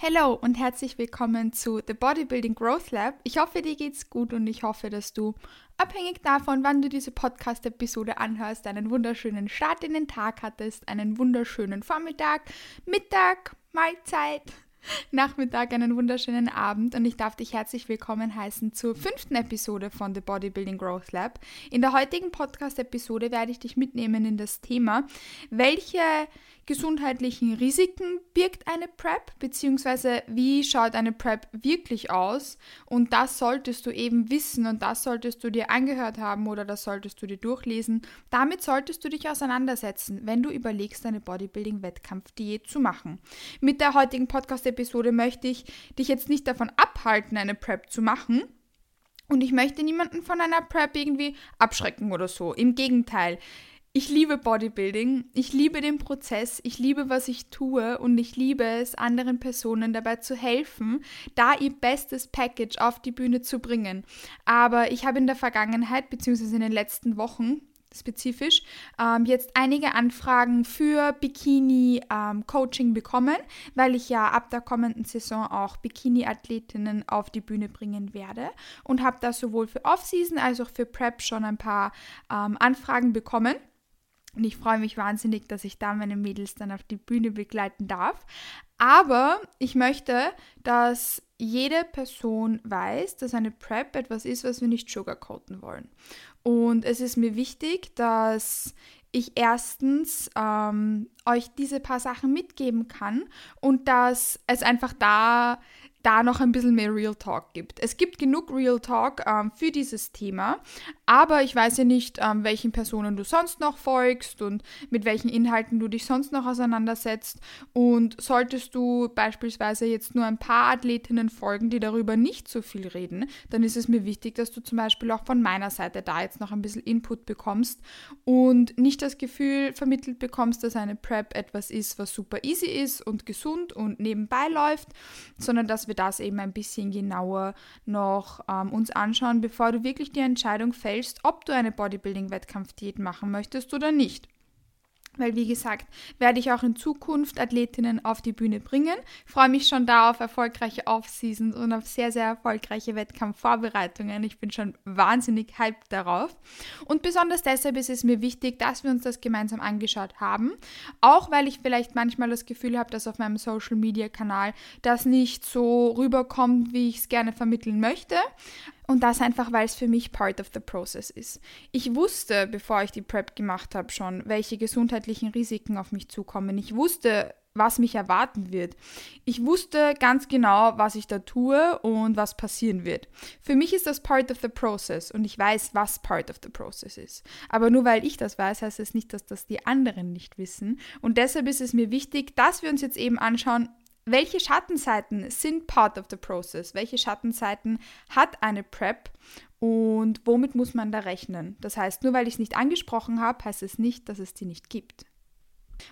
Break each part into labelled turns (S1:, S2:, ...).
S1: Hallo und herzlich willkommen zu The Bodybuilding Growth Lab. Ich hoffe, dir geht's gut und ich hoffe, dass du, abhängig davon, wann du diese Podcast-Episode anhörst, einen wunderschönen Start in den Tag hattest, einen wunderschönen Vormittag, Mittag, Mahlzeit, Nachmittag, einen wunderschönen Abend und ich darf dich herzlich willkommen heißen zur fünften Episode von The Bodybuilding Growth Lab. In der heutigen Podcast-Episode werde ich dich mitnehmen in das Thema, welche gesundheitlichen Risiken birgt eine PrEP, beziehungsweise wie schaut eine PrEP wirklich aus. Und das solltest du eben wissen und das solltest du dir angehört haben oder das solltest du dir durchlesen. Damit solltest du dich auseinandersetzen, wenn du überlegst, eine Bodybuilding-Wettkampfdiät zu machen. Mit der heutigen Podcast-Episode möchte ich dich jetzt nicht davon abhalten, eine PrEP zu machen. Und ich möchte niemanden von einer PrEP irgendwie abschrecken oder so. Im Gegenteil. Ich liebe Bodybuilding, ich liebe den Prozess, ich liebe, was ich tue und ich liebe es, anderen Personen dabei zu helfen, da ihr bestes Package auf die Bühne zu bringen. Aber ich habe in der Vergangenheit, beziehungsweise in den letzten Wochen, spezifisch, ähm, jetzt einige Anfragen für Bikini-Coaching ähm, bekommen, weil ich ja ab der kommenden Saison auch Bikini-Athletinnen auf die Bühne bringen werde und habe da sowohl für Off-Season als auch für Prep schon ein paar ähm, Anfragen bekommen. Und ich freue mich wahnsinnig, dass ich da meine Mädels dann auf die Bühne begleiten darf. Aber ich möchte, dass jede Person weiß, dass eine Prep etwas ist, was wir nicht sugarcoaten wollen. Und es ist mir wichtig, dass ich erstens ähm, euch diese paar Sachen mitgeben kann und dass es einfach da da noch ein bisschen mehr Real Talk gibt. Es gibt genug Real Talk ähm, für dieses Thema, aber ich weiß ja nicht, ähm, welchen Personen du sonst noch folgst und mit welchen Inhalten du dich sonst noch auseinandersetzt. Und solltest du beispielsweise jetzt nur ein paar Athletinnen folgen, die darüber nicht so viel reden, dann ist es mir wichtig, dass du zum Beispiel auch von meiner Seite da jetzt noch ein bisschen Input bekommst und nicht das Gefühl vermittelt bekommst, dass eine Prep etwas ist, was super easy ist und gesund und nebenbei läuft, sondern dass wir das eben ein bisschen genauer noch ähm, uns anschauen, bevor du wirklich die Entscheidung fällst, ob du eine Bodybuilding-Wettkampfdiät machen möchtest oder nicht. Weil, wie gesagt, werde ich auch in Zukunft Athletinnen auf die Bühne bringen. Freue mich schon da auf erfolgreiche Off-Seasons und auf sehr, sehr erfolgreiche Wettkampfvorbereitungen. Ich bin schon wahnsinnig hyped darauf. Und besonders deshalb ist es mir wichtig, dass wir uns das gemeinsam angeschaut haben. Auch weil ich vielleicht manchmal das Gefühl habe, dass auf meinem Social-Media-Kanal das nicht so rüberkommt, wie ich es gerne vermitteln möchte. Und das einfach, weil es für mich part of the process ist. Ich wusste, bevor ich die Prep gemacht habe, schon, welche gesundheitlichen Risiken auf mich zukommen. Ich wusste, was mich erwarten wird. Ich wusste ganz genau, was ich da tue und was passieren wird. Für mich ist das part of the process und ich weiß, was part of the process ist. Aber nur weil ich das weiß, heißt es nicht, dass das die anderen nicht wissen. Und deshalb ist es mir wichtig, dass wir uns jetzt eben anschauen, welche Schattenseiten sind part of the process? Welche Schattenseiten hat eine PrEP und womit muss man da rechnen? Das heißt, nur weil ich es nicht angesprochen habe, heißt es nicht, dass es die nicht gibt.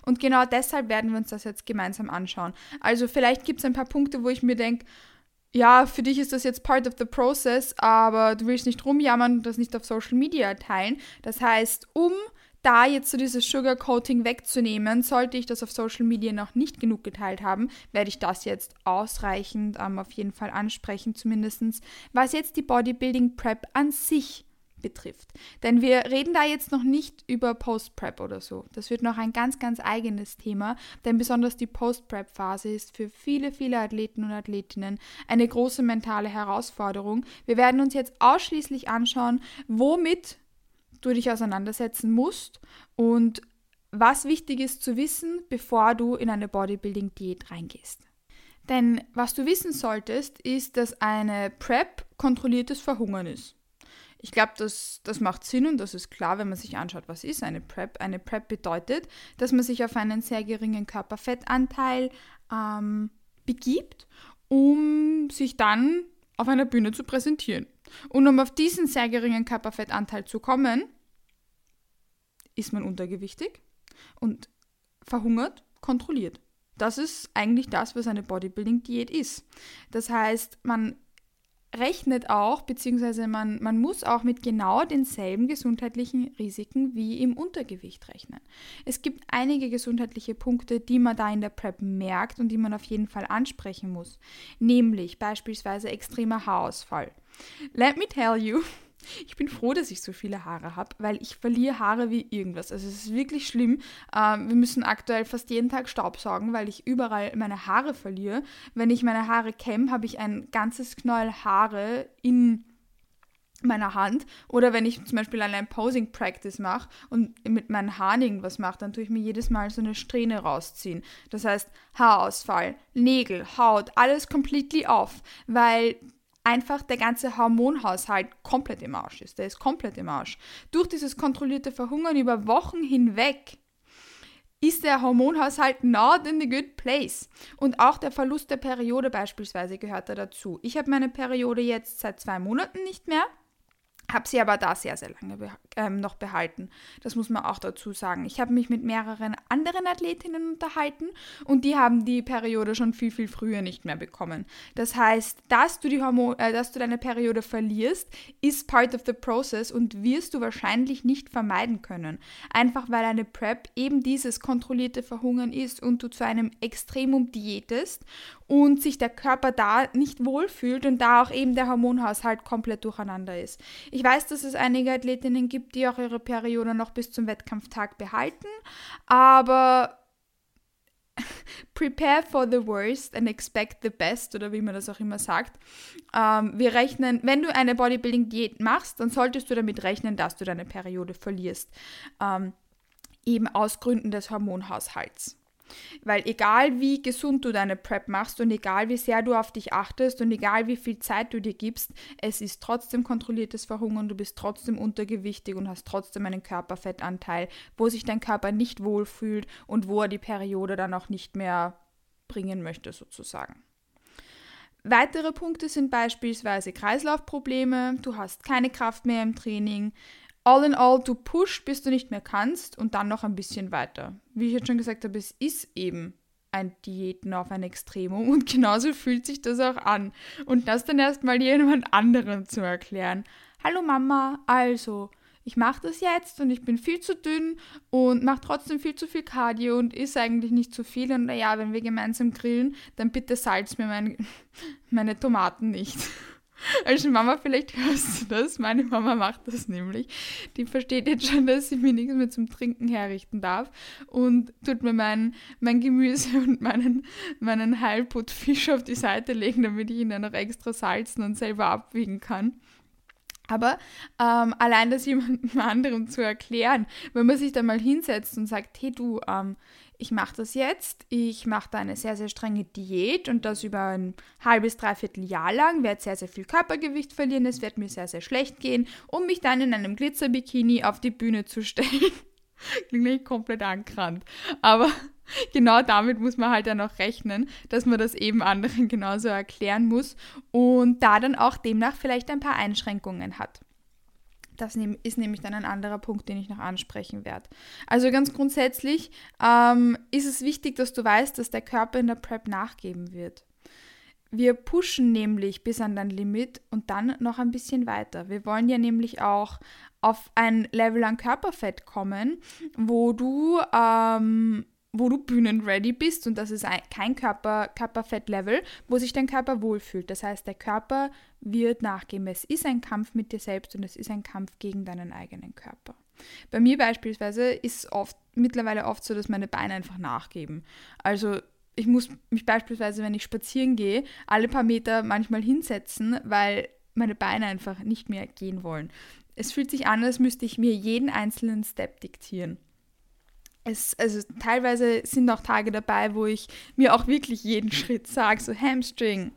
S1: Und genau deshalb werden wir uns das jetzt gemeinsam anschauen. Also vielleicht gibt es ein paar Punkte, wo ich mir denke, ja, für dich ist das jetzt part of the process, aber du willst nicht rumjammern und das nicht auf Social Media teilen. Das heißt, um da jetzt so dieses Sugarcoating wegzunehmen, sollte ich das auf Social Media noch nicht genug geteilt haben, werde ich das jetzt ausreichend ähm, auf jeden Fall ansprechen, zumindest was jetzt die Bodybuilding Prep an sich betrifft. Denn wir reden da jetzt noch nicht über Post-Prep oder so. Das wird noch ein ganz, ganz eigenes Thema, denn besonders die Post-Prep-Phase ist für viele, viele Athleten und Athletinnen eine große mentale Herausforderung. Wir werden uns jetzt ausschließlich anschauen, womit du dich auseinandersetzen musst und was wichtig ist zu wissen, bevor du in eine Bodybuilding-Diät reingehst. Denn was du wissen solltest, ist, dass eine PrEP kontrolliertes Verhungern ist. Ich glaube, das, das macht Sinn und das ist klar, wenn man sich anschaut, was ist eine PrEP. Eine PrEP bedeutet, dass man sich auf einen sehr geringen Körperfettanteil ähm, begibt, um sich dann auf einer Bühne zu präsentieren. Und um auf diesen sehr geringen Körperfettanteil zu kommen, ist man untergewichtig und verhungert, kontrolliert. Das ist eigentlich das, was eine Bodybuilding-Diät ist. Das heißt, man rechnet auch, beziehungsweise man, man muss auch mit genau denselben gesundheitlichen Risiken wie im Untergewicht rechnen. Es gibt einige gesundheitliche Punkte, die man da in der PrEP merkt und die man auf jeden Fall ansprechen muss, nämlich beispielsweise extremer Haarausfall. Let me tell you, ich bin froh, dass ich so viele Haare habe, weil ich verliere Haare wie irgendwas. Also es ist wirklich schlimm. Ähm, wir müssen aktuell fast jeden Tag Staubsaugen, weil ich überall meine Haare verliere. Wenn ich meine Haare kämme, habe ich ein ganzes Knäuel Haare in meiner Hand oder wenn ich zum Beispiel eine Posing Practice mache und mit meinen Haaren irgendwas mache, dann tue ich mir jedes Mal so eine Strähne rausziehen. Das heißt Haarausfall, Nägel, Haut, alles completely off, weil einfach der ganze Hormonhaushalt komplett im Arsch ist. Der ist komplett im Arsch. Durch dieses kontrollierte Verhungern über Wochen hinweg ist der Hormonhaushalt not in the good place. Und auch der Verlust der Periode beispielsweise gehört da dazu. Ich habe meine Periode jetzt seit zwei Monaten nicht mehr. Habe sie aber da sehr, sehr lange be ähm, noch behalten. Das muss man auch dazu sagen. Ich habe mich mit mehreren anderen Athletinnen unterhalten und die haben die Periode schon viel, viel früher nicht mehr bekommen. Das heißt, dass du, die Hormon äh, dass du deine Periode verlierst, ist part of the process und wirst du wahrscheinlich nicht vermeiden können. Einfach weil eine PrEP eben dieses kontrollierte Verhungern ist und du zu einem Extremum diätest und sich der Körper da nicht wohlfühlt und da auch eben der Hormonhaushalt komplett durcheinander ist. Ich weiß, dass es einige Athletinnen gibt, die auch ihre Periode noch bis zum Wettkampftag behalten, aber prepare for the worst and expect the best oder wie man das auch immer sagt. Ähm, wir rechnen, wenn du eine Bodybuilding-Diät machst, dann solltest du damit rechnen, dass du deine Periode verlierst. Ähm, eben aus Gründen des Hormonhaushalts. Weil egal wie gesund du deine Prep machst und egal wie sehr du auf dich achtest und egal wie viel Zeit du dir gibst, es ist trotzdem kontrolliertes Verhungern, du bist trotzdem untergewichtig und hast trotzdem einen Körperfettanteil, wo sich dein Körper nicht wohlfühlt und wo er die Periode dann auch nicht mehr bringen möchte sozusagen. Weitere Punkte sind beispielsweise Kreislaufprobleme, du hast keine Kraft mehr im Training, all in all, du pusht, bis du nicht mehr kannst und dann noch ein bisschen weiter. Wie ich jetzt schon gesagt habe, es ist eben ein Diäten auf ein Extremum und genauso fühlt sich das auch an. Und das dann erstmal jemand anderem zu erklären. Hallo Mama, also, ich mache das jetzt und ich bin viel zu dünn und mache trotzdem viel zu viel Cardio und ist eigentlich nicht zu viel. Und naja, wenn wir gemeinsam grillen, dann bitte salz mir mein, meine Tomaten nicht. Also Mama, vielleicht hörst du das. Meine Mama macht das nämlich. Die versteht jetzt schon, dass sie mir nichts mehr zum Trinken herrichten darf und tut mir mein, mein Gemüse und meinen, meinen Heilputfisch auf die Seite legen, damit ich ihn dann noch extra salzen und selber abwiegen kann. Aber ähm, allein das jemandem anderem zu erklären, wenn man sich dann mal hinsetzt und sagt, hey du, ähm, ich mache das jetzt, ich mache da eine sehr, sehr strenge Diät und das über ein halbes, dreiviertel Jahr lang, werde sehr, sehr viel Körpergewicht verlieren, es wird mir sehr, sehr schlecht gehen, um mich dann in einem Glitzerbikini auf die Bühne zu stellen. Klingt nicht komplett angerannt. Aber genau damit muss man halt dann auch rechnen, dass man das eben anderen genauso erklären muss und da dann auch demnach vielleicht ein paar Einschränkungen hat. Das ist nämlich dann ein anderer Punkt, den ich noch ansprechen werde. Also ganz grundsätzlich ähm, ist es wichtig, dass du weißt, dass der Körper in der Prep nachgeben wird. Wir pushen nämlich bis an dein Limit und dann noch ein bisschen weiter. Wir wollen ja nämlich auch auf ein Level an Körperfett kommen, wo du ähm, wo du bühnenready bist und das ist ein, kein Körper, Körperfettlevel, wo sich dein Körper wohlfühlt. Das heißt, der Körper wird nachgeben. Es ist ein Kampf mit dir selbst und es ist ein Kampf gegen deinen eigenen Körper. Bei mir beispielsweise ist oft mittlerweile oft so, dass meine Beine einfach nachgeben. Also ich muss mich beispielsweise, wenn ich spazieren gehe, alle paar Meter manchmal hinsetzen, weil meine Beine einfach nicht mehr gehen wollen. Es fühlt sich an, als müsste ich mir jeden einzelnen Step diktieren es, also teilweise sind auch Tage dabei, wo ich mir auch wirklich jeden Schritt sage, so Hamstring,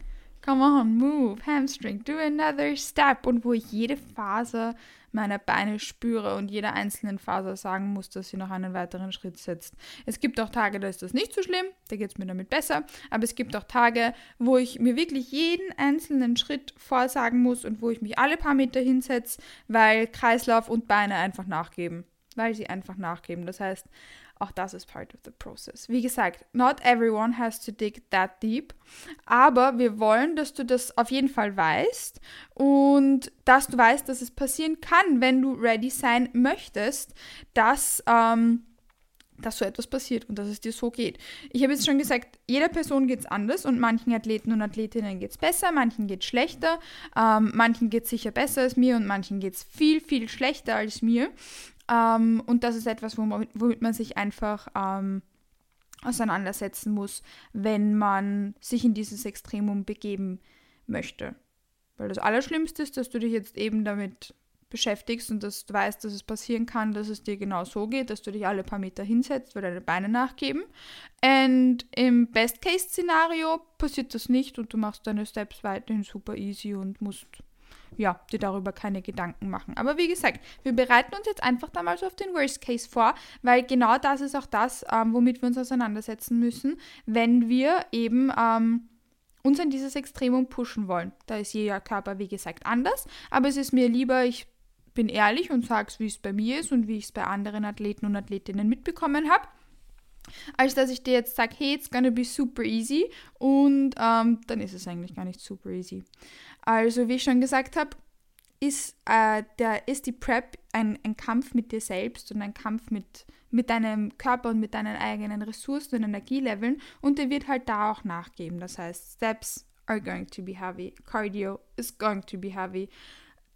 S1: come on, move, Hamstring, do another step. Und wo ich jede Faser meiner Beine spüre und jeder einzelnen Faser sagen muss, dass sie noch einen weiteren Schritt setzt. Es gibt auch Tage, da ist das nicht so schlimm, da geht es mir damit besser, aber es gibt auch Tage, wo ich mir wirklich jeden einzelnen Schritt vorsagen muss und wo ich mich alle paar Meter hinsetze, weil Kreislauf und Beine einfach nachgeben weil sie einfach nachgeben. Das heißt, auch das ist part of the process. Wie gesagt, not everyone has to dig that deep, aber wir wollen, dass du das auf jeden Fall weißt und dass du weißt, dass es passieren kann, wenn du ready sein möchtest, dass ähm, dass so etwas passiert und dass es dir so geht. Ich habe jetzt schon gesagt, jeder Person geht es anders und manchen Athleten und Athletinnen geht es besser, manchen geht es schlechter, ähm, manchen geht es sicher besser als mir und manchen geht es viel, viel schlechter als mir. Ähm, und das ist etwas, womit, womit man sich einfach ähm, auseinandersetzen muss, wenn man sich in dieses Extremum begeben möchte. Weil das Allerschlimmste ist, dass du dich jetzt eben damit beschäftigst und dass du weißt, dass es passieren kann, dass es dir genau so geht, dass du dich alle paar Meter hinsetzt, weil deine Beine nachgeben. Und im Best-Case-Szenario passiert das nicht und du machst deine Steps weiterhin super easy und musst ja, dir darüber keine Gedanken machen. Aber wie gesagt, wir bereiten uns jetzt einfach damals auf den Worst Case vor, weil genau das ist auch das, ähm, womit wir uns auseinandersetzen müssen, wenn wir eben ähm, uns in dieses Extremum pushen wollen. Da ist jeder Körper, wie gesagt, anders, aber es ist mir lieber, ich bin ehrlich und sage es, wie es bei mir ist und wie ich es bei anderen Athleten und Athletinnen mitbekommen habe. Als dass ich dir jetzt sage, hey, it's gonna be super easy und ähm, dann ist es eigentlich gar nicht super easy. Also, wie ich schon gesagt habe, ist, äh, der, ist die Prep ein, ein Kampf mit dir selbst und ein Kampf mit, mit deinem Körper und mit deinen eigenen Ressourcen und Energieleveln und der wird halt da auch nachgeben. Das heißt, Steps are going to be heavy, Cardio is going to be heavy,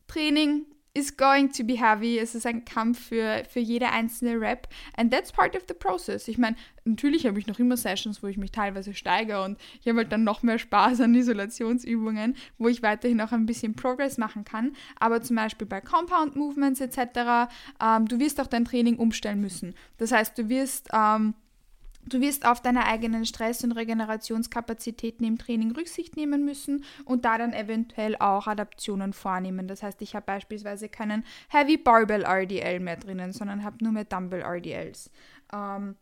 S1: Training is going to be heavy. Es ist ein Kampf für, für jede einzelne Rap. And that's part of the process. Ich meine, natürlich habe ich noch immer Sessions, wo ich mich teilweise steigere und ich habe halt dann noch mehr Spaß an Isolationsübungen, wo ich weiterhin auch ein bisschen Progress machen kann. Aber zum Beispiel bei Compound Movements etc., ähm, du wirst auch dein Training umstellen müssen. Das heißt, du wirst ähm, Du wirst auf deine eigenen Stress- und Regenerationskapazitäten im Training Rücksicht nehmen müssen und da dann eventuell auch Adaptionen vornehmen. Das heißt, ich habe beispielsweise keinen Heavy Barbell RDL mehr drinnen, sondern habe nur mehr Dumbbell RDLs. Ähm,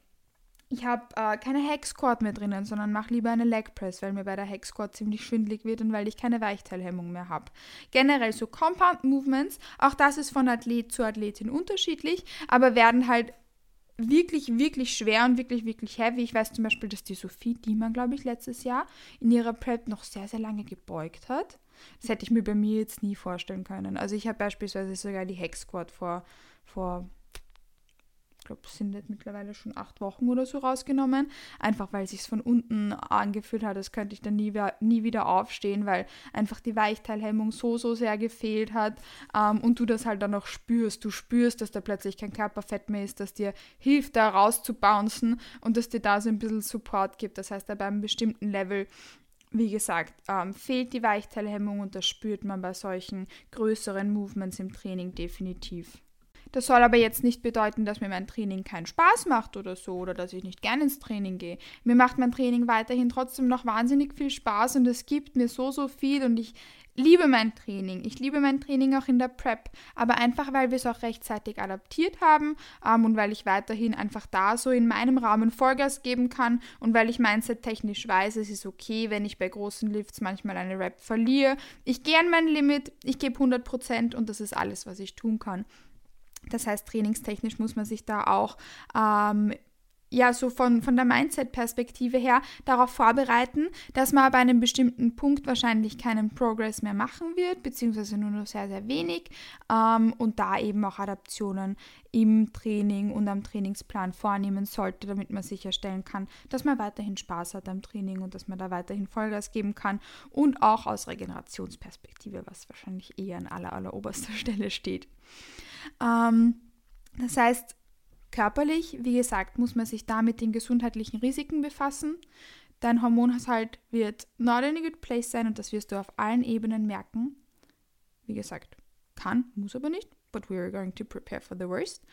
S1: ich habe äh, keine Hex Squat mehr drinnen, sondern mache lieber eine Leg Press, weil mir bei der Hex Squat ziemlich schwindlig wird und weil ich keine Weichteilhemmung mehr habe. Generell so Compound Movements, auch das ist von Athlet zu Athletin unterschiedlich, aber werden halt wirklich, wirklich schwer und wirklich, wirklich heavy. Ich weiß zum Beispiel, dass die Sophie Diemann, glaube ich, letztes Jahr in ihrer Prep noch sehr, sehr lange gebeugt hat. Das hätte ich mir bei mir jetzt nie vorstellen können. Also ich habe beispielsweise sogar die Hex Squad vor, vor ich glaube, es sind jetzt mittlerweile schon acht Wochen oder so rausgenommen. Einfach weil es sich von unten angefühlt hat, als könnte ich dann nie, nie wieder aufstehen, weil einfach die Weichteilhemmung so, so sehr gefehlt hat. Ähm, und du das halt dann auch spürst. Du spürst, dass da plötzlich kein Körperfett mehr ist, das dir hilft, da rauszubouncen und dass dir da so ein bisschen Support gibt. Das heißt, da bei einem bestimmten Level wie gesagt, ähm, fehlt die Weichteilhemmung und das spürt man bei solchen größeren Movements im Training definitiv. Das soll aber jetzt nicht bedeuten, dass mir mein Training keinen Spaß macht oder so oder dass ich nicht gerne ins Training gehe. Mir macht mein Training weiterhin trotzdem noch wahnsinnig viel Spaß und es gibt mir so, so viel und ich liebe mein Training. Ich liebe mein Training auch in der Prep, aber einfach, weil wir es auch rechtzeitig adaptiert haben ähm, und weil ich weiterhin einfach da so in meinem Rahmen Vollgas geben kann und weil ich mindset technisch weiß, es ist okay, wenn ich bei großen Lifts manchmal eine Rep verliere. Ich gehe an mein Limit, ich gebe 100% und das ist alles, was ich tun kann. Das heißt, trainingstechnisch muss man sich da auch ähm, ja, so von, von der Mindset-Perspektive her darauf vorbereiten, dass man bei einem bestimmten Punkt wahrscheinlich keinen Progress mehr machen wird, beziehungsweise nur noch sehr, sehr wenig ähm, und da eben auch Adaptionen im Training und am Trainingsplan vornehmen sollte, damit man sicherstellen kann, dass man weiterhin Spaß hat am Training und dass man da weiterhin Vollgas geben kann und auch aus Regenerationsperspektive, was wahrscheinlich eher an aller, aller oberster Stelle steht. Ähm, das heißt, körperlich, wie gesagt, muss man sich da mit den gesundheitlichen Risiken befassen. Dein Hormonhaushalt wird not in a good place sein und das wirst du auf allen Ebenen merken. Wie gesagt, kann, muss aber nicht, but we are going to prepare for the worst.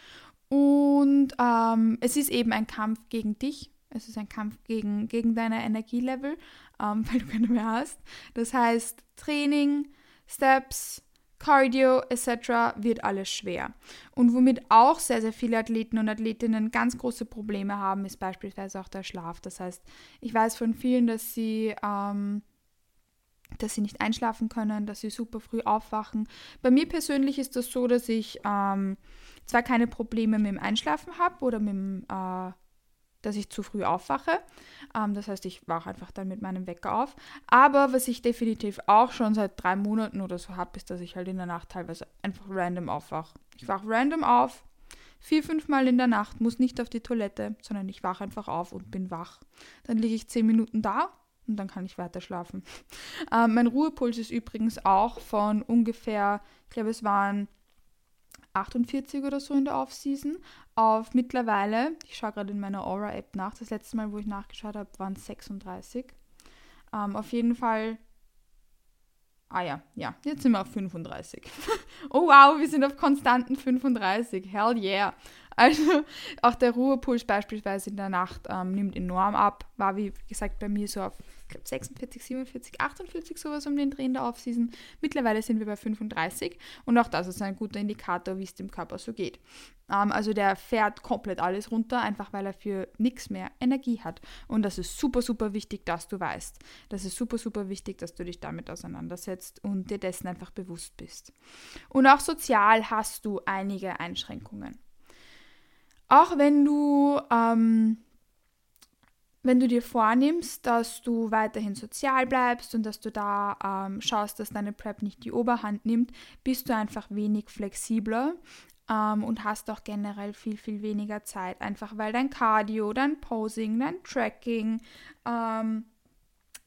S1: Und ähm, es ist eben ein Kampf gegen dich. Es ist ein Kampf gegen, gegen deine Energielevel, ähm, weil du keine mehr hast. Das heißt, Training, Steps, Cardio etc. wird alles schwer. Und womit auch sehr, sehr viele Athleten und Athletinnen ganz große Probleme haben, ist beispielsweise auch der Schlaf. Das heißt, ich weiß von vielen, dass sie ähm, dass sie nicht einschlafen können, dass sie super früh aufwachen. Bei mir persönlich ist das so, dass ich ähm, zwar keine Probleme mit dem Einschlafen habe oder mit dem, äh, dass ich zu früh aufwache. Ähm, das heißt, ich wache einfach dann mit meinem Wecker auf. Aber was ich definitiv auch schon seit drei Monaten oder so habe, ist, dass ich halt in der Nacht teilweise einfach random aufwache. Ich wache random auf, vier, fünf Mal in der Nacht, muss nicht auf die Toilette, sondern ich wache einfach auf und bin wach. Dann liege ich zehn Minuten da und dann kann ich weiter schlafen. Ähm, mein Ruhepuls ist übrigens auch von ungefähr, ich glaube, es waren 48 oder so in der Off-Season auf mittlerweile, ich schaue gerade in meiner Aura-App nach, das letzte Mal, wo ich nachgeschaut habe, waren es 36. Ähm, auf jeden Fall, ah ja, ja, jetzt sind wir auf 35. oh wow, wir sind auf konstanten 35, hell yeah. Also auch der Ruhepuls beispielsweise in der Nacht ähm, nimmt enorm ab, war wie gesagt bei mir so auf ich glaube 46, 47, 48 sowas um den Dreh in der Offseason. Mittlerweile sind wir bei 35 und auch das ist ein guter Indikator, wie es dem Körper so geht. Ähm, also der fährt komplett alles runter, einfach weil er für nichts mehr Energie hat. Und das ist super, super wichtig, dass du weißt. Das ist super, super wichtig, dass du dich damit auseinandersetzt und dir dessen einfach bewusst bist. Und auch sozial hast du einige Einschränkungen. Auch wenn du ähm, wenn du dir vornimmst, dass du weiterhin sozial bleibst und dass du da ähm, schaust, dass deine Prep nicht die Oberhand nimmt, bist du einfach wenig flexibler ähm, und hast auch generell viel, viel weniger Zeit. Einfach weil dein Cardio, dein Posing, dein Tracking, ähm,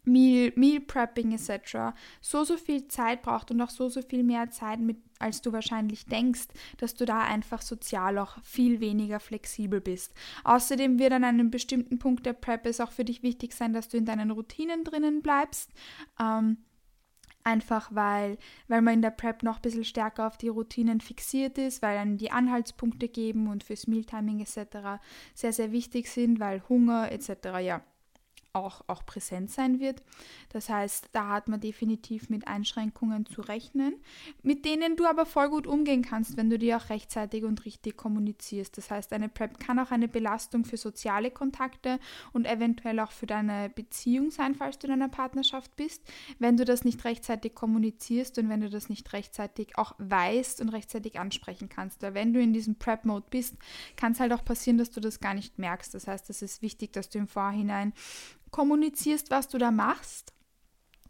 S1: Meal, Meal Prepping etc. so, so viel Zeit braucht und auch so, so viel mehr Zeit, mit, als du wahrscheinlich denkst, dass du da einfach sozial auch viel weniger flexibel bist. Außerdem wird an einem bestimmten Punkt der Prep es auch für dich wichtig sein, dass du in deinen Routinen drinnen bleibst. Ähm, Einfach weil, weil man in der Prep noch ein bisschen stärker auf die Routinen fixiert ist, weil dann die Anhaltspunkte geben und fürs Mealtiming etc. sehr, sehr wichtig sind, weil Hunger etc. ja auch, auch präsent sein wird. Das heißt, da hat man definitiv mit Einschränkungen zu rechnen, mit denen du aber voll gut umgehen kannst, wenn du die auch rechtzeitig und richtig kommunizierst. Das heißt, eine Prep kann auch eine Belastung für soziale Kontakte und eventuell auch für deine Beziehung sein, falls du in einer Partnerschaft bist, wenn du das nicht rechtzeitig kommunizierst und wenn du das nicht rechtzeitig auch weißt und rechtzeitig ansprechen kannst. Weil wenn du in diesem Prep-Mode bist, kann es halt auch passieren, dass du das gar nicht merkst. Das heißt, es ist wichtig, dass du im Vorhinein kommunizierst, was du da machst,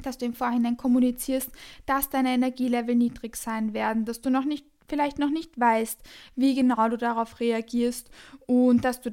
S1: dass du im Vorhinein kommunizierst, dass deine Energielevel niedrig sein werden, dass du noch nicht vielleicht noch nicht weißt, wie genau du darauf reagierst und dass du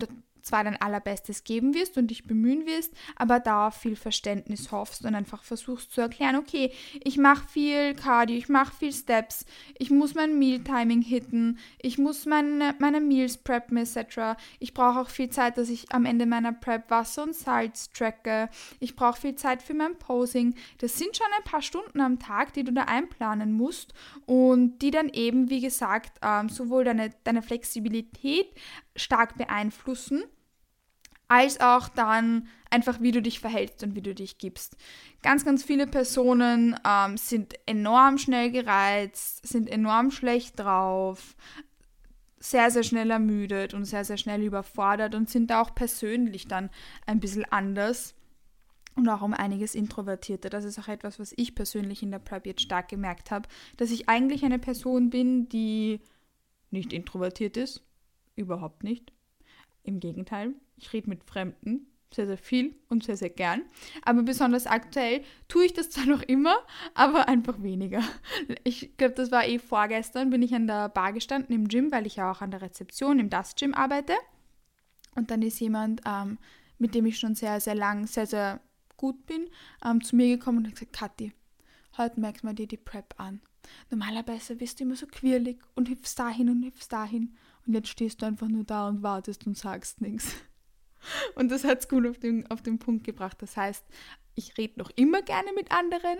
S1: zwar dein allerbestes geben wirst und dich bemühen wirst, aber da auf viel Verständnis hoffst und einfach versuchst zu erklären, okay, ich mache viel Cardio, ich mache viel Steps, ich muss mein Meal-Timing hitten, ich muss meine, meine Meals preppen etc. Ich brauche auch viel Zeit, dass ich am Ende meiner Prep Wasser und Salz tracke. Ich brauche viel Zeit für mein Posing. Das sind schon ein paar Stunden am Tag, die du da einplanen musst und die dann eben, wie gesagt, ähm, sowohl deine, deine Flexibilität stark beeinflussen, als auch dann einfach, wie du dich verhältst und wie du dich gibst. Ganz, ganz viele Personen ähm, sind enorm schnell gereizt, sind enorm schlecht drauf, sehr, sehr schnell ermüdet und sehr, sehr schnell überfordert und sind auch persönlich dann ein bisschen anders und auch um einiges introvertierter. Das ist auch etwas, was ich persönlich in der Prep jetzt stark gemerkt habe, dass ich eigentlich eine Person bin, die nicht introvertiert ist, überhaupt nicht. Im Gegenteil, ich rede mit Fremden sehr, sehr viel und sehr, sehr gern. Aber besonders aktuell tue ich das zwar noch immer, aber einfach weniger. Ich glaube, das war eh vorgestern, bin ich an der Bar gestanden im Gym, weil ich ja auch an der Rezeption im Dust Gym arbeite. Und dann ist jemand, ähm, mit dem ich schon sehr, sehr lang, sehr, sehr gut bin, ähm, zu mir gekommen und hat gesagt, Kathi, heute merkst du dir die Prep an. Normalerweise bist du immer so quirlig und hüpfst dahin und hüpfst dahin. Und jetzt stehst du einfach nur da und wartest und sagst nichts. Und das hat es gut auf den, auf den Punkt gebracht. Das heißt, ich rede noch immer gerne mit anderen,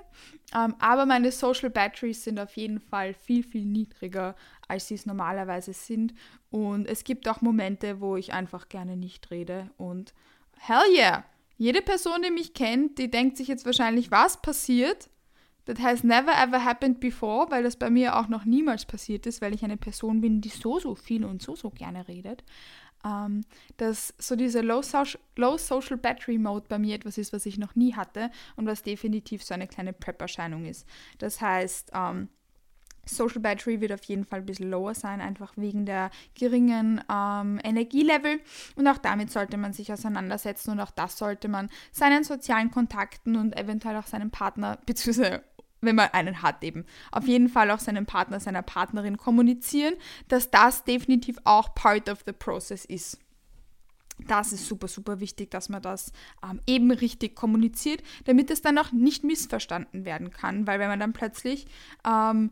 S1: ähm, aber meine Social Batteries sind auf jeden Fall viel, viel niedriger, als sie es normalerweise sind. Und es gibt auch Momente, wo ich einfach gerne nicht rede. Und hell yeah! Jede Person, die mich kennt, die denkt sich jetzt wahrscheinlich, was passiert? That has never ever happened before, weil das bei mir auch noch niemals passiert ist, weil ich eine Person bin, die so, so viel und so, so gerne redet. Ähm, dass so diese Low, Social, Low Social Battery Mode bei mir etwas ist, was ich noch nie hatte und was definitiv so eine kleine Prep-Erscheinung ist. Das heißt, ähm, Social Battery wird auf jeden Fall ein bisschen lower sein, einfach wegen der geringen ähm, Energielevel. Und auch damit sollte man sich auseinandersetzen und auch das sollte man seinen sozialen Kontakten und eventuell auch seinem Partner, beziehungsweise wenn man einen hat eben, auf jeden Fall auch seinem Partner, seiner Partnerin kommunizieren, dass das definitiv auch part of the process ist. Das ist super, super wichtig, dass man das ähm, eben richtig kommuniziert, damit es dann auch nicht missverstanden werden kann, weil wenn man dann plötzlich ähm,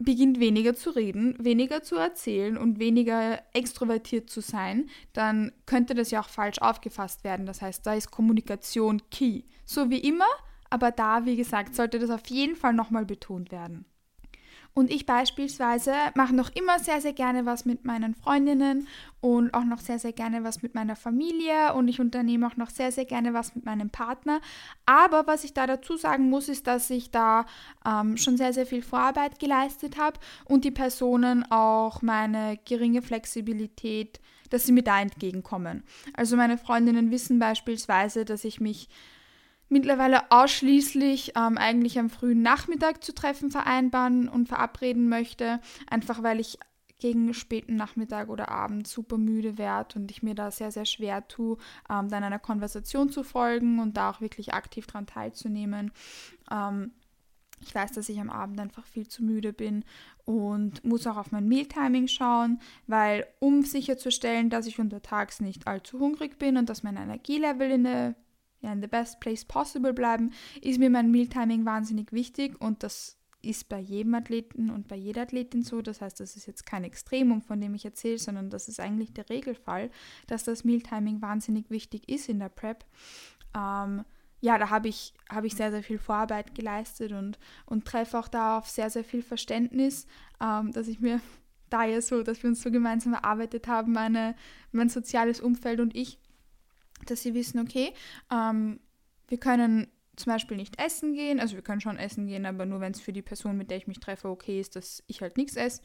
S1: beginnt weniger zu reden, weniger zu erzählen und weniger extrovertiert zu sein, dann könnte das ja auch falsch aufgefasst werden. Das heißt, da ist Kommunikation key. So wie immer, aber da, wie gesagt, sollte das auf jeden Fall nochmal betont werden. Und ich beispielsweise mache noch immer sehr, sehr gerne was mit meinen Freundinnen und auch noch sehr, sehr gerne was mit meiner Familie und ich unternehme auch noch sehr, sehr gerne was mit meinem Partner. Aber was ich da dazu sagen muss, ist, dass ich da ähm, schon sehr, sehr viel Vorarbeit geleistet habe und die Personen auch meine geringe Flexibilität, dass sie mir da entgegenkommen. Also meine Freundinnen wissen beispielsweise, dass ich mich mittlerweile ausschließlich ähm, eigentlich am frühen Nachmittag zu treffen vereinbaren und verabreden möchte, einfach weil ich gegen späten Nachmittag oder Abend super müde werde und ich mir da sehr, sehr schwer tue, ähm, dann einer Konversation zu folgen und da auch wirklich aktiv daran teilzunehmen. Ähm, ich weiß, dass ich am Abend einfach viel zu müde bin und muss auch auf mein Mealtiming schauen, weil um sicherzustellen, dass ich untertags nicht allzu hungrig bin und dass mein Energielevel in der ja, in the best place possible bleiben, ist mir mein Mealtiming wahnsinnig wichtig und das ist bei jedem Athleten und bei jeder Athletin so. Das heißt, das ist jetzt kein Extremum, von dem ich erzähle, sondern das ist eigentlich der Regelfall, dass das Mealtiming wahnsinnig wichtig ist in der Prep. Ähm, ja, da habe ich, hab ich sehr, sehr viel Vorarbeit geleistet und, und treffe auch da auf sehr, sehr viel Verständnis, ähm, dass ich mir da ja so, dass wir uns so gemeinsam erarbeitet haben, meine, mein soziales Umfeld und ich, dass sie wissen, okay, ähm, wir können zum Beispiel nicht essen gehen, also wir können schon essen gehen, aber nur wenn es für die Person, mit der ich mich treffe, okay ist, dass ich halt nichts esse,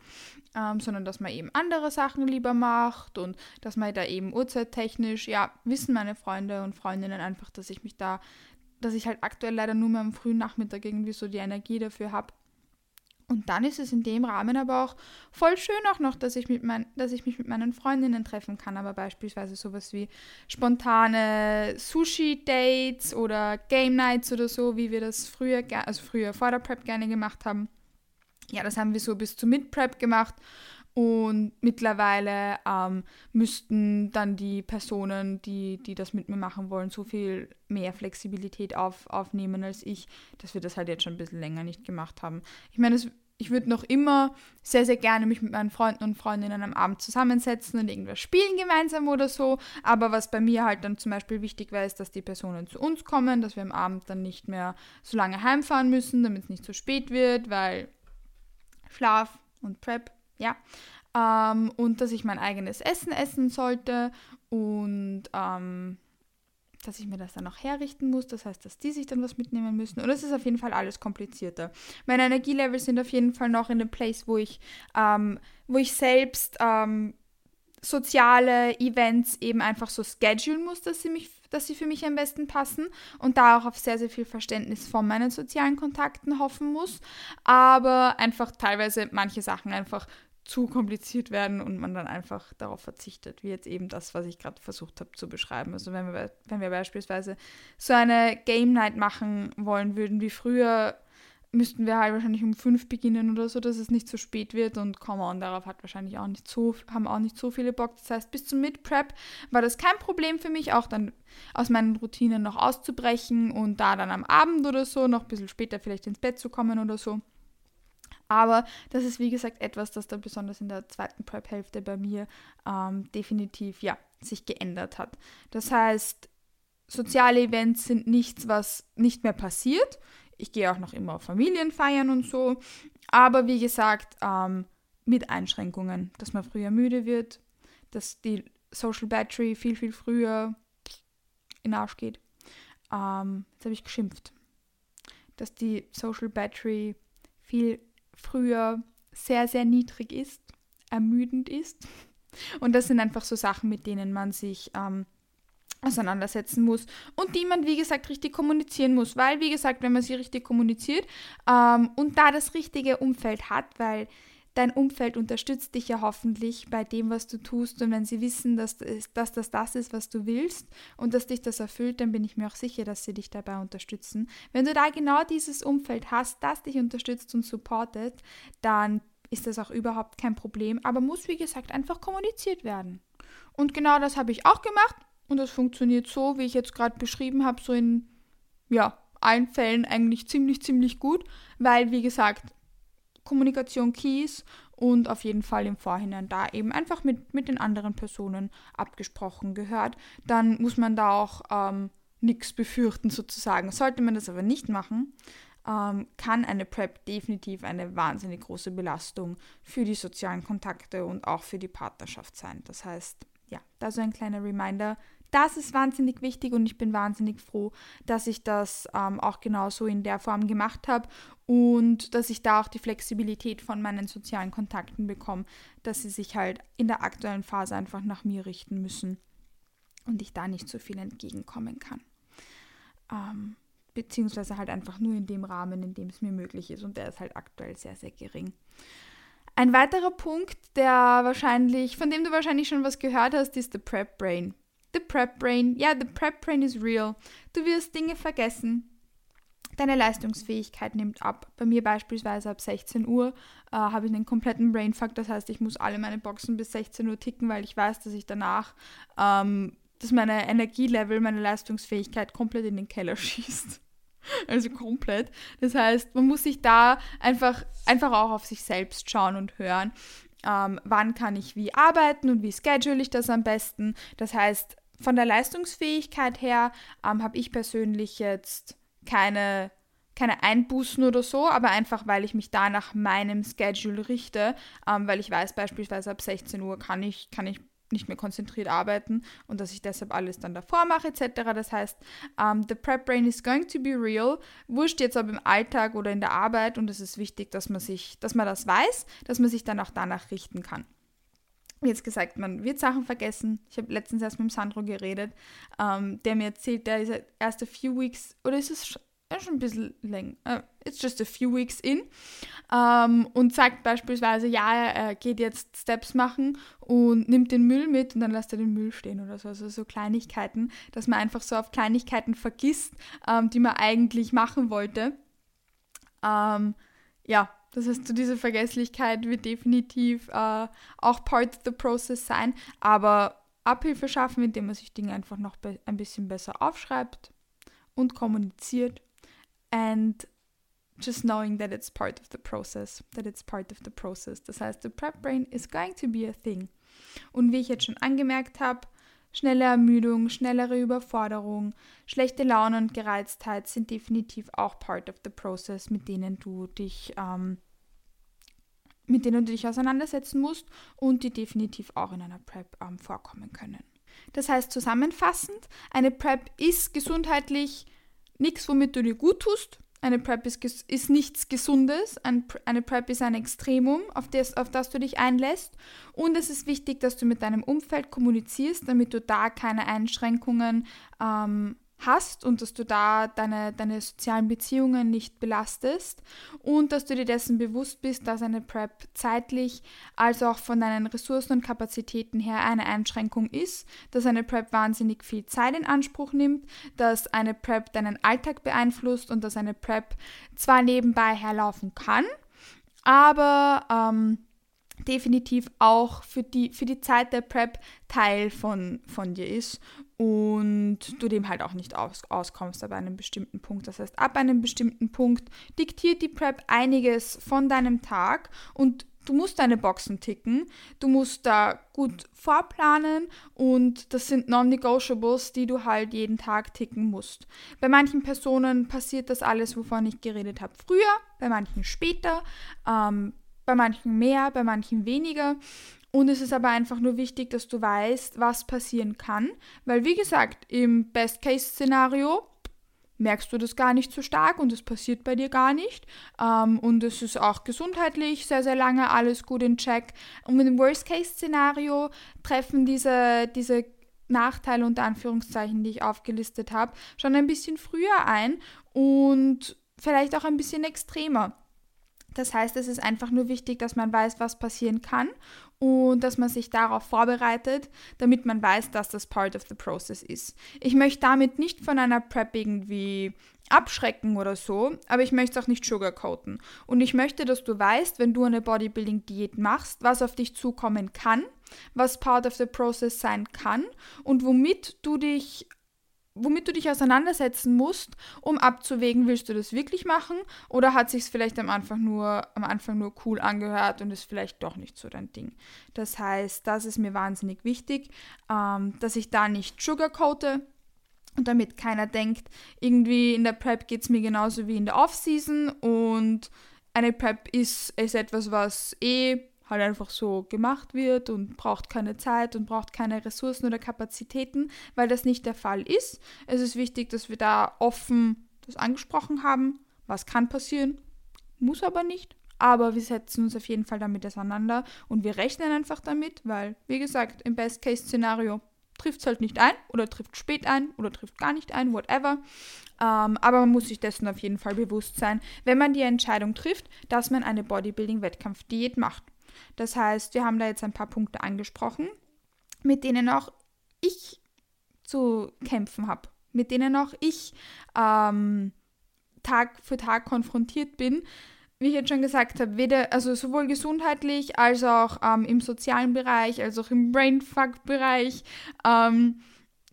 S1: ähm, sondern dass man eben andere Sachen lieber macht und dass man da eben uhrzeittechnisch, ja, wissen meine Freunde und Freundinnen einfach, dass ich mich da, dass ich halt aktuell leider nur mehr am frühen Nachmittag irgendwie so die Energie dafür habe und dann ist es in dem Rahmen aber auch voll schön auch noch, dass ich, mit mein, dass ich mich mit meinen Freundinnen treffen kann. Aber beispielsweise sowas wie spontane Sushi-Dates oder Game Nights oder so, wie wir das früher, also früher vor der Prep gerne gemacht haben. Ja, das haben wir so bis zur Mid-Prep gemacht. Und mittlerweile ähm, müssten dann die Personen, die, die das mit mir machen wollen, so viel mehr Flexibilität auf, aufnehmen als ich, dass wir das halt jetzt schon ein bisschen länger nicht gemacht haben. Ich meine, ich würde noch immer sehr, sehr gerne mich mit meinen Freunden und Freundinnen am Abend zusammensetzen und irgendwas spielen gemeinsam oder so. Aber was bei mir halt dann zum Beispiel wichtig wäre, ist, dass die Personen zu uns kommen, dass wir am Abend dann nicht mehr so lange heimfahren müssen, damit es nicht zu spät wird, weil Schlaf und Prep ja. Ähm, und dass ich mein eigenes Essen essen sollte und ähm, dass ich mir das dann auch herrichten muss. Das heißt, dass die sich dann was mitnehmen müssen. Und es ist auf jeden Fall alles komplizierter. Meine Energielevels sind auf jeden Fall noch in dem Place, wo ich, ähm, wo ich selbst ähm, soziale Events eben einfach so schedulen muss, dass sie mich dass sie für mich am besten passen und da auch auf sehr, sehr viel Verständnis von meinen sozialen Kontakten hoffen muss. Aber einfach teilweise manche Sachen einfach zu kompliziert werden und man dann einfach darauf verzichtet, wie jetzt eben das, was ich gerade versucht habe zu beschreiben. Also wenn wir, wenn wir beispielsweise so eine Game Night machen wollen würden wie früher, müssten wir halt wahrscheinlich um fünf beginnen oder so, dass es nicht zu spät wird und come on, darauf hat wahrscheinlich auch nicht so, haben auch nicht so viele Bock. Das heißt, bis zum Mid-Prep war das kein Problem für mich, auch dann aus meinen Routinen noch auszubrechen und da dann am Abend oder so, noch ein bisschen später vielleicht ins Bett zu kommen oder so. Aber das ist wie gesagt etwas, das dann besonders in der zweiten Prep-Hälfte bei mir ähm, definitiv ja, sich geändert hat. Das heißt, soziale Events sind nichts, was nicht mehr passiert. Ich gehe auch noch immer auf Familienfeiern und so. Aber wie gesagt, ähm, mit Einschränkungen, dass man früher müde wird, dass die Social Battery viel, viel früher in den Arsch geht. Ähm, jetzt habe ich geschimpft. Dass die Social Battery viel früher sehr, sehr niedrig ist, ermüdend ist. Und das sind einfach so Sachen, mit denen man sich ähm, auseinandersetzen muss und die man, wie gesagt, richtig kommunizieren muss. Weil, wie gesagt, wenn man sie richtig kommuniziert ähm, und da das richtige Umfeld hat, weil dein Umfeld unterstützt dich ja hoffentlich bei dem, was du tust. Und wenn sie wissen, dass, dass das das ist, was du willst und dass dich das erfüllt, dann bin ich mir auch sicher, dass sie dich dabei unterstützen. Wenn du da genau dieses Umfeld hast, das dich unterstützt und supportet, dann ist das auch überhaupt kein Problem. Aber muss, wie gesagt, einfach kommuniziert werden. Und genau das habe ich auch gemacht. Und das funktioniert so, wie ich jetzt gerade beschrieben habe, so in, ja, allen Fällen eigentlich ziemlich, ziemlich gut, weil, wie gesagt, Kommunikation Keys und auf jeden Fall im Vorhinein da eben einfach mit, mit den anderen Personen abgesprochen gehört. Dann muss man da auch ähm, nichts befürchten sozusagen. Sollte man das aber nicht machen, ähm, kann eine PrEP definitiv eine wahnsinnig große Belastung für die sozialen Kontakte und auch für die Partnerschaft sein. Das heißt, ja, da so ein kleiner Reminder, das ist wahnsinnig wichtig und ich bin wahnsinnig froh, dass ich das ähm, auch genauso in der Form gemacht habe und dass ich da auch die Flexibilität von meinen sozialen Kontakten bekomme, dass sie sich halt in der aktuellen Phase einfach nach mir richten müssen und ich da nicht so viel entgegenkommen kann. Ähm, beziehungsweise halt einfach nur in dem Rahmen, in dem es mir möglich ist und der ist halt aktuell sehr, sehr gering. Ein weiterer Punkt, der wahrscheinlich, von dem du wahrscheinlich schon was gehört hast, ist the Prep Brain. The Prep Brain, ja, the Prep Brain is real. Du wirst Dinge vergessen. Deine Leistungsfähigkeit nimmt ab. Bei mir beispielsweise ab 16 Uhr äh, habe ich einen kompletten Brainfuck. Das heißt, ich muss alle meine Boxen bis 16 Uhr ticken, weil ich weiß, dass ich danach, ähm, dass meine Energielevel, meine Leistungsfähigkeit komplett in den Keller schießt. Also komplett. Das heißt, man muss sich da einfach, einfach auch auf sich selbst schauen und hören. Ähm, wann kann ich wie arbeiten und wie schedule ich das am besten. Das heißt, von der Leistungsfähigkeit her ähm, habe ich persönlich jetzt keine, keine Einbußen oder so, aber einfach, weil ich mich da nach meinem Schedule richte, ähm, weil ich weiß, beispielsweise ab 16 Uhr kann ich, kann ich nicht mehr konzentriert arbeiten und dass ich deshalb alles dann davor mache etc. Das heißt, um, ähm, the prep brain is going to be real. Wurscht jetzt ob im Alltag oder in der Arbeit und es ist wichtig, dass man sich, dass man das weiß, dass man sich dann auch danach richten kann jetzt gesagt, man wird Sachen vergessen. Ich habe letztens erst mit dem Sandro geredet, ähm, der mir erzählt, der ist erst a few weeks, oder ist es schon ein bisschen länger, uh, it's just a few weeks in, ähm, und sagt beispielsweise, ja, er geht jetzt Steps machen und nimmt den Müll mit und dann lässt er den Müll stehen oder so. Also so Kleinigkeiten, dass man einfach so auf Kleinigkeiten vergisst, ähm, die man eigentlich machen wollte. Ähm, ja, das heißt, diese Vergesslichkeit wird definitiv äh, auch part of the process sein, aber Abhilfe schaffen, indem man sich Dinge einfach noch ein bisschen besser aufschreibt und kommuniziert. And just knowing that it's part of the process, that it's part of the process. Das heißt, the prep brain is going to be a thing. Und wie ich jetzt schon angemerkt habe, Schnelle Ermüdung, schnellere Überforderung, schlechte Laune und Gereiztheit sind definitiv auch part of the process, mit denen du dich, ähm, mit denen du dich auseinandersetzen musst und die definitiv auch in einer PrEP ähm, vorkommen können. Das heißt zusammenfassend, eine PrEP ist gesundheitlich nichts, womit du dir gut tust, eine PrEP ist, ist nichts Gesundes. Ein, eine PrEP ist ein Extremum, auf das, auf das du dich einlässt. Und es ist wichtig, dass du mit deinem Umfeld kommunizierst, damit du da keine Einschränkungen ähm, hast und dass du da deine, deine sozialen Beziehungen nicht belastest und dass du dir dessen bewusst bist, dass eine PrEP zeitlich als auch von deinen Ressourcen und Kapazitäten her eine Einschränkung ist, dass eine PrEP wahnsinnig viel Zeit in Anspruch nimmt, dass eine PrEP deinen Alltag beeinflusst und dass eine PrEP zwar nebenbei herlaufen kann, aber ähm, definitiv auch für die, für die Zeit der Prep Teil von, von dir ist und du dem halt auch nicht aus, auskommst ab einem bestimmten Punkt. Das heißt, ab einem bestimmten Punkt diktiert die Prep einiges von deinem Tag und du musst deine Boxen ticken, du musst da gut vorplanen und das sind Non-Negotiables, die du halt jeden Tag ticken musst. Bei manchen Personen passiert das alles, wovon ich geredet habe, früher, bei manchen später. Ähm, bei manchen mehr, bei manchen weniger. Und es ist aber einfach nur wichtig, dass du weißt, was passieren kann. Weil, wie gesagt, im Best-Case-Szenario merkst du das gar nicht so stark und es passiert bei dir gar nicht. Ähm, und es ist auch gesundheitlich sehr, sehr lange alles gut in Check. Und dem Worst-Case-Szenario treffen diese, diese Nachteile unter Anführungszeichen, die ich aufgelistet habe, schon ein bisschen früher ein und vielleicht auch ein bisschen extremer. Das heißt, es ist einfach nur wichtig, dass man weiß, was passieren kann und dass man sich darauf vorbereitet, damit man weiß, dass das part of the process ist. Ich möchte damit nicht von einer Prep irgendwie abschrecken oder so, aber ich möchte es auch nicht sugarcoaten. Und ich möchte, dass du weißt, wenn du eine Bodybuilding-Diät machst, was auf dich zukommen kann, was part of the process sein kann und womit du dich womit du dich auseinandersetzen musst, um abzuwägen, willst du das wirklich machen oder hat sich es vielleicht am Anfang nur am Anfang nur cool angehört und ist vielleicht doch nicht so dein Ding. Das heißt, das ist mir wahnsinnig wichtig, ähm, dass ich da nicht sugarcoate und damit keiner denkt, irgendwie in der Prep geht es mir genauso wie in der Off-Season und eine Prep ist, ist etwas, was eh halt einfach so gemacht wird und braucht keine Zeit und braucht keine Ressourcen oder Kapazitäten, weil das nicht der Fall ist. Es ist wichtig, dass wir da offen das angesprochen haben. Was kann passieren, muss aber nicht. Aber wir setzen uns auf jeden Fall damit auseinander und wir rechnen einfach damit, weil, wie gesagt, im Best-Case-Szenario trifft es halt nicht ein oder trifft spät ein oder trifft gar nicht ein, whatever. Ähm, aber man muss sich dessen auf jeden Fall bewusst sein, wenn man die Entscheidung trifft, dass man eine Bodybuilding-Wettkampfdiät macht. Das heißt, wir haben da jetzt ein paar Punkte angesprochen, mit denen auch ich zu kämpfen habe, mit denen auch ich ähm, Tag für Tag konfrontiert bin. Wie ich jetzt schon gesagt habe, weder, also sowohl gesundheitlich als auch ähm, im sozialen Bereich, als auch im Brainfuck-Bereich. Ähm,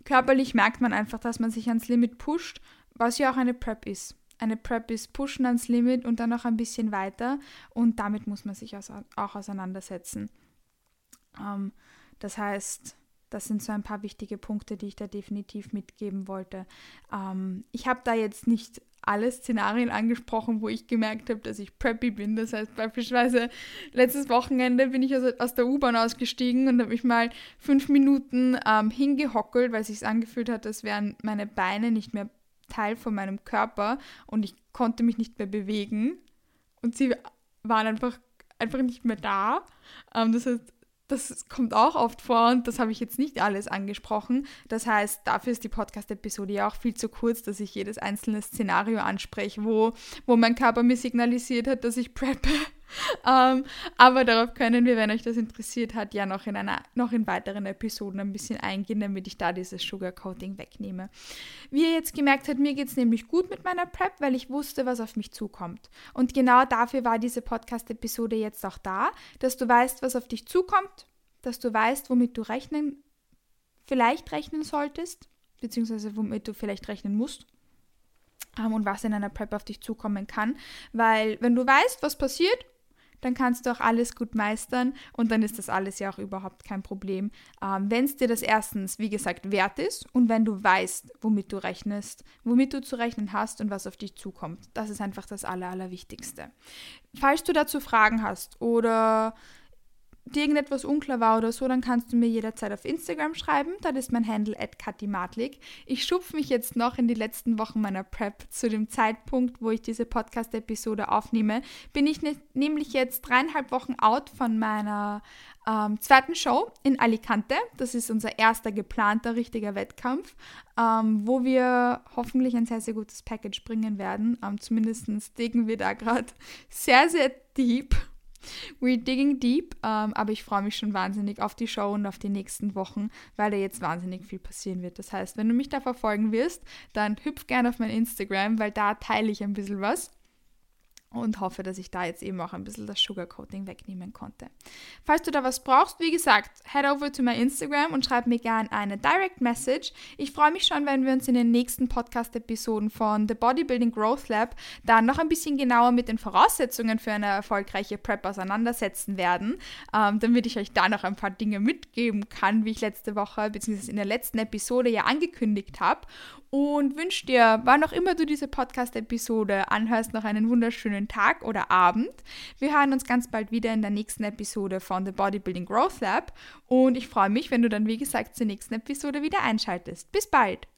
S1: körperlich merkt man einfach, dass man sich ans Limit pusht, was ja auch eine Prep ist eine Prep ist pushen ans Limit und dann noch ein bisschen weiter und damit muss man sich auch auseinandersetzen. Ähm, das heißt, das sind so ein paar wichtige Punkte, die ich da definitiv mitgeben wollte. Ähm, ich habe da jetzt nicht alle Szenarien angesprochen, wo ich gemerkt habe, dass ich preppy bin. Das heißt, beispielsweise letztes Wochenende bin ich aus der U-Bahn ausgestiegen und habe mich mal fünf Minuten ähm, hingehockelt, weil es sich angefühlt hat, als wären meine Beine nicht mehr Teil von meinem Körper und ich konnte mich nicht mehr bewegen. Und sie waren einfach, einfach nicht mehr da. Ähm, das heißt, das kommt auch oft vor und das habe ich jetzt nicht alles angesprochen. Das heißt, dafür ist die Podcast-Episode ja auch viel zu kurz, dass ich jedes einzelne Szenario anspreche, wo, wo mein Körper mir signalisiert hat, dass ich preppe. ähm, aber darauf können wir, wenn euch das interessiert hat, ja noch in einer, noch in weiteren Episoden ein bisschen eingehen, damit ich da dieses Sugarcoating wegnehme. Wie ihr jetzt gemerkt habt, mir geht es nämlich gut mit meiner Prep, weil ich wusste, was auf mich zukommt. Und genau dafür war diese Podcast-Episode jetzt auch da, dass du weißt, was auf dich zukommt, dass du weißt, womit du rechnen, vielleicht rechnen solltest, beziehungsweise womit du vielleicht rechnen musst ähm, und was in einer Prep auf dich zukommen kann. Weil wenn du weißt, was passiert dann kannst du auch alles gut meistern und dann ist das alles ja auch überhaupt kein Problem. Ähm, wenn es dir das erstens, wie gesagt, wert ist und wenn du weißt, womit du rechnest, womit du zu rechnen hast und was auf dich zukommt. Das ist einfach das Aller, Allerwichtigste. Falls du dazu Fragen hast oder dir irgendetwas unklar war oder so, dann kannst du mir jederzeit auf Instagram schreiben. Das ist mein Handle at katimatlik. Ich schupfe mich jetzt noch in die letzten Wochen meiner Prep. Zu dem Zeitpunkt, wo ich diese Podcast-Episode aufnehme, bin ich ne nämlich jetzt dreieinhalb Wochen out von meiner ähm, zweiten Show in Alicante. Das ist unser erster geplanter richtiger Wettkampf, ähm, wo wir hoffentlich ein sehr, sehr gutes Package bringen werden. Ähm, zumindest legen wir da gerade sehr, sehr deep We're digging deep, ähm, aber ich freue mich schon wahnsinnig auf die Show und auf die nächsten Wochen, weil da jetzt wahnsinnig viel passieren wird. Das heißt, wenn du mich da verfolgen wirst, dann hüpf gerne auf mein Instagram, weil da teile ich ein bisschen was und hoffe, dass ich da jetzt eben auch ein bisschen das Sugarcoating wegnehmen konnte. Falls du da was brauchst, wie gesagt, head over to my Instagram und schreib mir gerne eine Direct Message. Ich freue mich schon, wenn wir uns in den nächsten Podcast-Episoden von The Bodybuilding Growth Lab dann noch ein bisschen genauer mit den Voraussetzungen für eine erfolgreiche Prep auseinandersetzen werden, ähm, damit ich euch da noch ein paar Dinge mitgeben kann, wie ich letzte Woche bzw. in der letzten Episode ja angekündigt habe und wünsche dir, wann auch immer du diese Podcast-Episode anhörst, noch einen wunderschönen Tag oder Abend. Wir hören uns ganz bald wieder in der nächsten Episode von The Bodybuilding Growth Lab und ich freue mich, wenn du dann, wie gesagt, zur nächsten Episode wieder einschaltest. Bis bald!